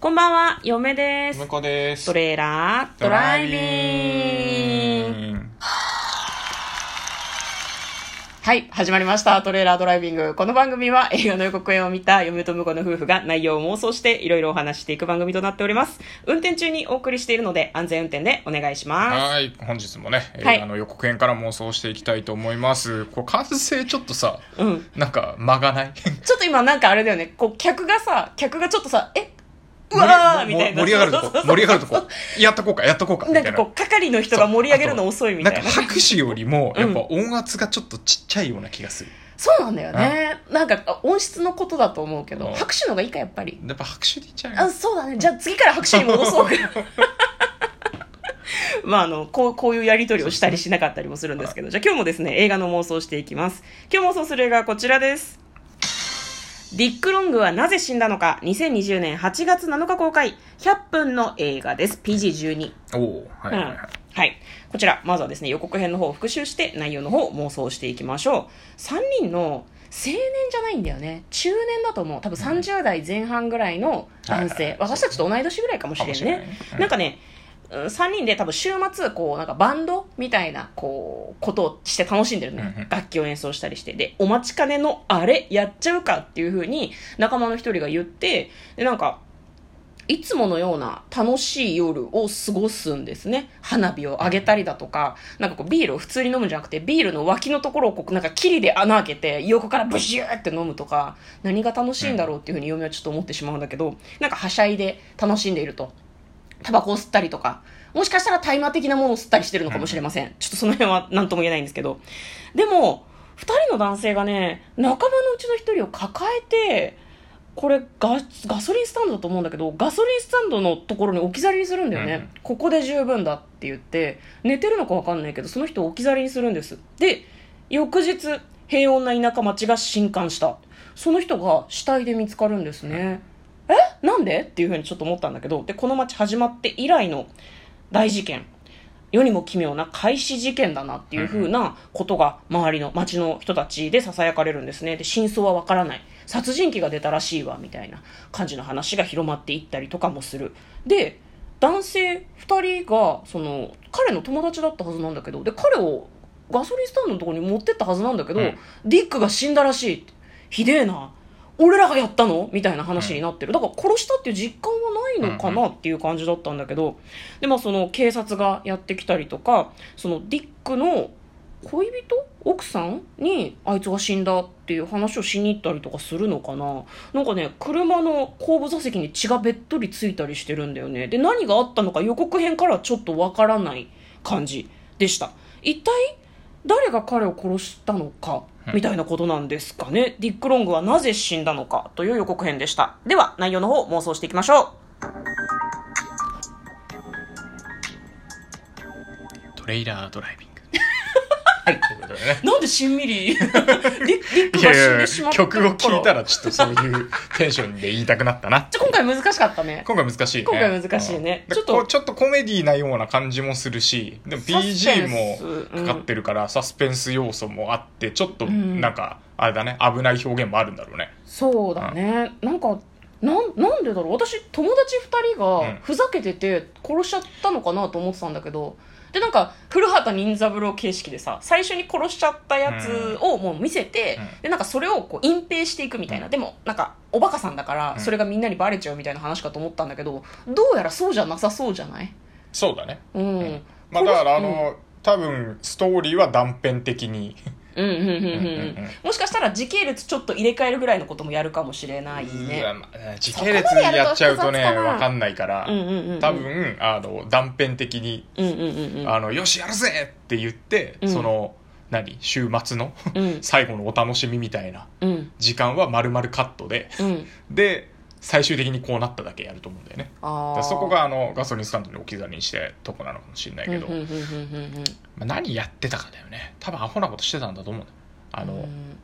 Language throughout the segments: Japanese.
こんばんは、嫁です向。です。トレーラードライビング。はい、始まりました。トレーラードライビング。この番組は映画の予告編を見た嫁と婿の夫婦が内容を妄想していろいろお話していく番組となっております。運転中にお送りしているので安全運転でお願いします。はい、本日もね、映はい画の予告編から妄想していきたいと思います。これ完成ちょっとさ、うん。なんか間がない？ちょっと今なんかあれだよね、こう客がさ、客がちょっとさ、え？うわーみたいな。盛り上がるとこ、盛り上がるとこ、やっとこうか、やっとこうか、みたいな。なんかこう、係の人が盛り上げるの遅いみたいな。んか拍手よりも、やっぱ音圧がちょっとちっちゃいような気がする。そうなんだよね。なんかあ音質のことだと思うけど、うん拍手の方がいいか、やっぱり。やっぱ拍手でいっちゃうよあ、そうだね。じゃあ次から拍手に戻そうか。まあ、あの、こう、こういうやりとりをしたりしなかったりもするんですけど、じゃあ今日もですね、映画の妄想をしていきます。今日妄想する映画はこちらです。ディック・ロングはなぜ死んだのか、2020年8月7日公開、100分の映画です。PG12。おおはいはいはい。うんはい。こちら、まずはですね、予告編の方を復習して、内容の方を妄想していきましょう。3人の青年じゃないんだよね。中年だと思う。多分30代前半ぐらいの男性。はいはいはい私たちと同い年ぐらいかもしれんねんなんかね、3人で多分週末、こう、なんかバンドみたいな、こう、ことをして楽しんでるね。楽器を演奏したりして。で、お待ちかねのあれ、やっちゃうかっていう風に仲間の一人が言って、で、なんか、いつものような楽しい夜を過ごすんですね。花火を上げたりだとか、なんかこうビールを普通に飲むんじゃなくて、ビールの脇のところをこうなんかキリで穴開けて、横からブシューって飲むとか、何が楽しいんだろうっていうふうに嫁はちょっと思ってしまうんだけど、なんかはしゃいで楽しんでいると。タバコを吸ったりとか、もしかしたら大麻的なものを吸ったりしてるのかもしれません。ちょっとその辺は何とも言えないんですけど。でも、二人の男性がね、仲間のうちの一人を抱えて、これガガソリンスタンドだと思うんだけどガソリンスタンドのところに置き去りにするんだよね、うん。ここで十分だって言って寝てるのか分かんないけどその人を置き去りにするんです。で翌日平穏な田舎町が震撼した。その人が死体で見つかるんですねえ？なんで？っていうふうにちょっと思ったんだけどでこの町始まって以来の大事件。世にも奇妙な開始事件だなっていう風なことが周りの町の人たちで囁かれるんですね。で真相はわからない。殺人鬼が出たらしいわみたいな感じの話が広まっていったりとかもする。で男性2人がその彼の友達だったはずなんだけどで彼をガソリンスタンドのところに持ってったはずなんだけど、うん。ディックが死んだらしい。ひでえな俺らがやったの？みたいな話になってる。だから殺したっていう実感はないのかな？っていう感じだったんだけど、で、まあその警察がやってきたりとか、そのディックの恋人？奥さんにあいつが死んだっていう話をしに行ったりとかするのかな？なんかね、車の後部座席に血がべっとりついたりしてるんだよね。で、何があったのか予告編からはちょっとわからない感じでした。一体誰が彼を殺したのか？みたいなことなんですかね。ディック・ロングはなぜ死んだのかという予告編でした。では、内容の方妄想していきましょトレイラードライビング。はい、ということでね。う。なんでしんみりディディックが死んでしまった曲を聴いたらちょっとそういうテンションで言いたくなったな。じゃあ今回難しかったね。今回難しいね。今回難しいねうんちょっとちょっとコメディなような感じもするし、でも PG ンもスかかってるから、サスペンス要素もあって、ちょっとんなんか、あれだね、危ない表現もあるんだろうね。そうだね。なんか、なんなんでだろう私友達2人うんがふざけてて殺しちゃったのかなと思ってたんだけど、でなんか古畑任三郎形式でさ最初に殺しちゃったやつをもう見せて、うん。でなんかそれをこう隠蔽していくみたいな、でもなんかおバカさんだからうん。それがみんなにバレちゃうみたいな話かと思ったんだけどどうやらそうじゃなさそうじゃない？そうだね。うん、まあだからあうん。の、多分ストーリーは断片的に、うんうんうんうんうん。もしかしたら時系列ちょっと入れ替えるぐらいのこともやるかもしれないね。うわまあ時系列やっちゃうとね、そこまでやると複雑かな。わかんないからうんうんうんうん、多分、あの、断片的に、うんうんうんうん。あの、よし、やるぜって言って、うんその、何週末のうん。最後のお楽しみみたいなうん。時間は丸々カットで、うん。で、最終的にこうなっただけやると思うんだよね。そこがあのガソリンスタンドに置き去りにしてとこなのかもしれないけど、うんうんうんうんうん。うんまあ、何やってたかだよね。多分アホなことしてたんだと思うあの、うん。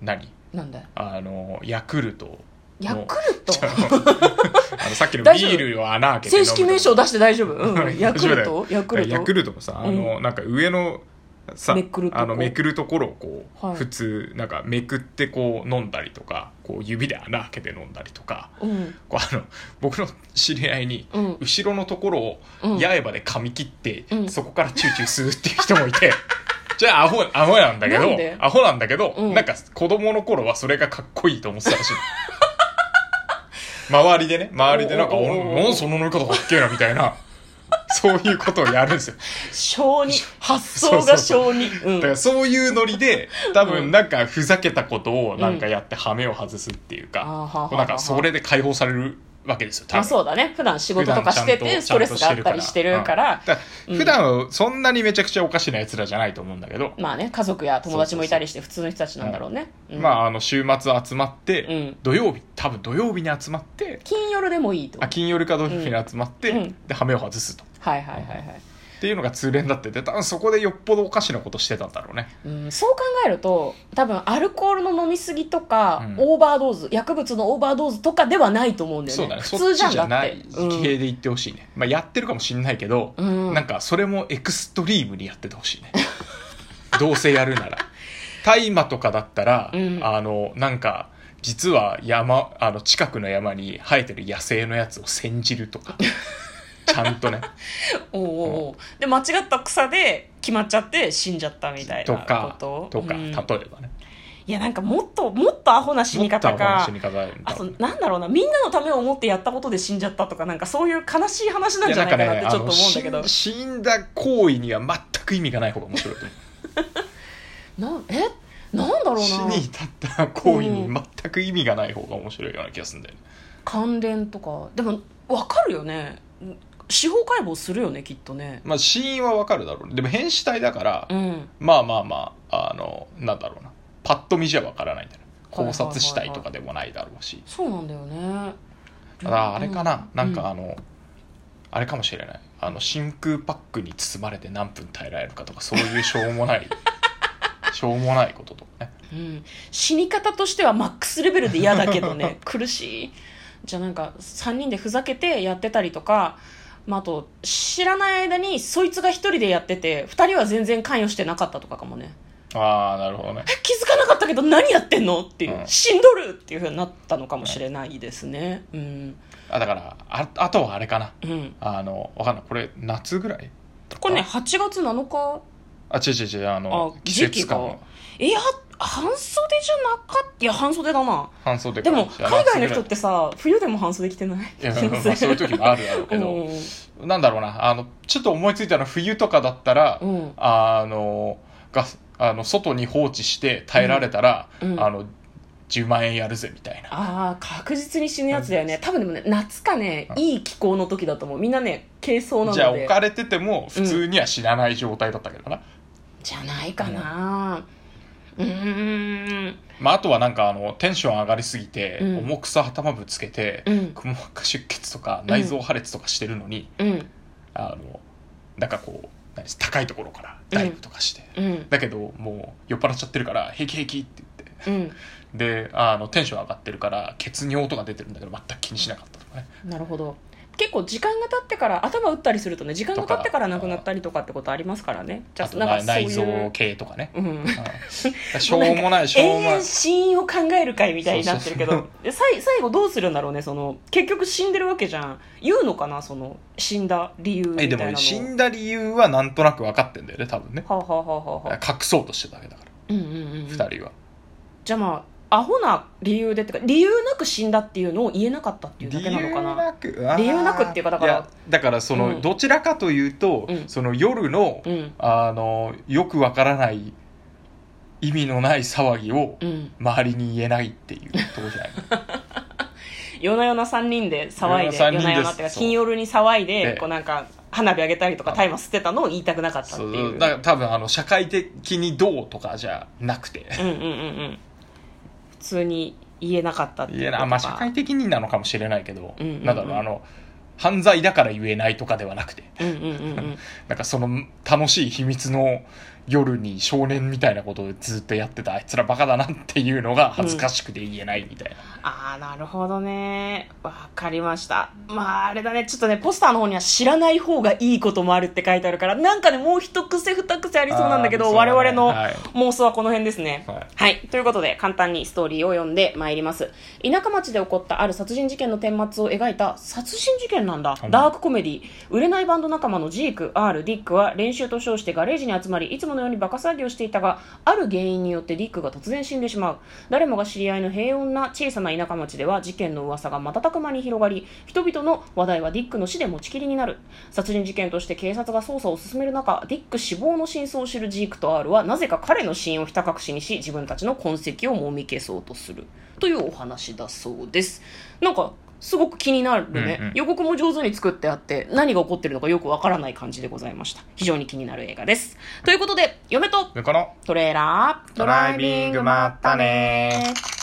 何？なんだ？あのヤクルトヤクルト？あのさっきのビールを穴開けて飲正む式名称出して大丈夫、うん、ヤクルト？ヤクルト？ヤクルトもさ、あのなんか上のさめくるあのめくるところをこう、はい。普通なんかめくってこう飲んだりとかこう指で穴開けて飲んだりとかうん。こうあの僕の知り合いに、うん。後ろのところをうん。刃で噛み切って、うん。そこからチューチュー吸うっていう人もいて じゃあアホアホなんだけどなんで？アホなんだけど、うん。なんか子供の頃はそれがかっこいいと思ってたらしい 周りでね周りでなんか「おおおおおなんその飲み方かっけえな」みたいなそういうことをやるんですよ。小児発想が小児うん。だからそういうノリで多うん。分なんかふざけたことをなんかやってハメを外すっていうか、うなんかそれで解放されるわけですよまあそうだね。普段仕事とかしててストレスがあったりしてるから。だから。普段はそんなにめちゃくちゃおかしな奴らじゃないと思うんだけど、まあね家族や友達もいたりして普通の人たちなんだろうね。うん。まああの週末集まって、うん。土曜日多分土曜日に集まって金夜でもいいと。あ金曜日か土曜日に集まって、うん。うん。でハメを外すとはいはいはいはい。っていうのが通例だってて多分そこでよっぽどおかしなことしてたんだろうね。うん、そう考えると多分アルコールの飲みすぎとか、うん。オーバードーズ薬物のオーバードーズとかではないと思うんだよね。そうだね。普通じゃんそっちじゃない系で言ってほしいね、まあ、やってるかもしんないけど、うん。なんかそれもエクストリームにやっててほしいね。どうせやるなら。大麻とかだったら、うん。あのなんか実は山あの近くの山に生えてる野生のやつを煎じるとか ちゃんとね。おうおうおう。で間違った草で決まっちゃって死んじゃったみたいなこと？とか、うん。例えばね。いやなんかもっともっとアホな死に方か。あとなんだろうなみんなのためを思ってやったことで死んじゃったとかなんかそういう悲しい話なんじゃないかなってちょっと思うんだけど、あの死んだ行為には全く意味がない方が面白いと思う。なえ？なんだろうな。死に至った行為に全く意味がない方が面白いような気がするんだよね、関連とか。でも分かるよね司法解剖するよねきっとね。まあ死因はわかるだろうね。でも変死体だから、うん。まあまあまああのなんだろうな。パッと見じゃわからないんだよ考察死体とかでもないだろうし。そうなんだよね。ただあれかな、うんなん。かあの、あれかもしれない。あの真空パックに包まれて何分耐えられるかとかそういうしょうもない しょうもないこととかね。うん、死に方としてはマックスレベルで嫌だけどね。苦しい。じゃあなんか3人でふざけてやってたりとか、まあ、あと知らない間にそいつが1人でやってて2人は全然関与してなかったとかかもね。ああなるほどね。え気づかなかったけど何やってんの？っていう、うん。死んどるっていうふうになったのかもしれないですね。うん、あだからああとはあれかな。うん、あのわかんない。これ夏ぐらい？これね8月7日？あ違う違う違うあのあ季節感いや半袖じゃなかったいや半袖だな。半袖でもか海外の人ってさ冬でも半袖着てない？いやまあそういう時もあるだろうけど、うん。なんだろうな。あのちょっと思いついたのは冬とかだったら、うん。あのがあの外に放置して耐えられたら、うん。うん。あの10万円やるぜみたいな。ああ確実に死ぬやつだよね。多分でもね夏かねうん。いい気候の時だと思う。みんなね軽装なのでじゃあ置かれてても普通には死なない状態だったけどな、じゃないかなうーん。まあ、あとはなんかあのテンション上がりすぎて、うん。重くそ頭ぶつけて、うん。くも膜下出血とか内臓破裂とかしてるのに、うん。あのなんかこう何高いところからダイブとかして、うん。だけどもう酔っ払っちゃってるから平気平気って言って。うん。であのテンション上がってるから血尿とか出てるんだけど全く気にしなかったとかね。なるほど結構時間が経ってから頭打ったりするとね時間が経ってから亡くなったりとかってことありますからね。じゃあなんか内臓系とかね、うん。うん。しょうもないしょうもない。永遠死因を考える会みたいになってるけどでさい最後どうするんだろうねその結局死んでるわけじゃん。言うのかなその死んだ理由えでも死んだ理由はなんとなく分かってんだよね多分ね。はあ、はあはあはあはあ、隠そうとしてただけだから、うんうんうんうん。二人は。じゃあまあアホな理由でってか理由なく死んだっていうのを言えなかったっていうだけなのかな。理由なくっていうかだからだからその、うん。どちらかというと、うん。その夜の、うん。あのよくわからない意味のない騒ぎをうん。周りに言えないっていうところじゃない？夜な夜な3人で騒いで夜な3人で夜なっていうか金夜に騒いええでこうなんか花火あげたりとか大麻吸ってたのを言いたくなかったってそいう。うだから多分あの社会的にどうとかじゃなくて。うんうんうんうん。普通に言えなかったっていうまあ、社会的になのかもしれないけど、うんうんうん。なんだろうあの犯罪だから言えないとかではなくて。うんうんうんうん。なんかその楽しい秘密の夜に少年みたいなことをずっとやってたあいつらバカだなっていうのが恥ずかしくて言えないみたいな、ああ、なるほどね。わかりました。まあ、あれだね。ちょっとね、ポスターの方には知らない方がいいこともあるって書いてあるから、なんかね、もう一癖二癖ありそうなんだけど、ね我々のはい妄想はこの辺ですね。はいはい。ということで、簡単にストーリーを読んでまいります。田舎町で起こったある殺人事件の顛末を描いた殺人事件なんだ。うんダークコメディ。売れないバンド仲間のジーク、R、ディックは練習と称してガレージに集まり、いつものようにバカ騒ぎをしていたが、ある原因によってディックが突然死んでしまう。誰もが知り合いの平穏な小さな田舎町では事件の噂が瞬く間に広がり、人々の話題はディックの死で持ちきりになる。殺人事件として警察が捜査を進める中、ディック死亡の真相を知るジークと R は、なぜか彼の死因をひた隠しにし、自分たちの痕跡をもみ消そうとする。というお話だそうです。なんか、すごく気になるね、うんうん。予告も上手に作ってあって何が起こってるのかよくわからない感じでございました。非常に気になる映画です。ということで嫁とでこのトレーラードドライビングまったね。ー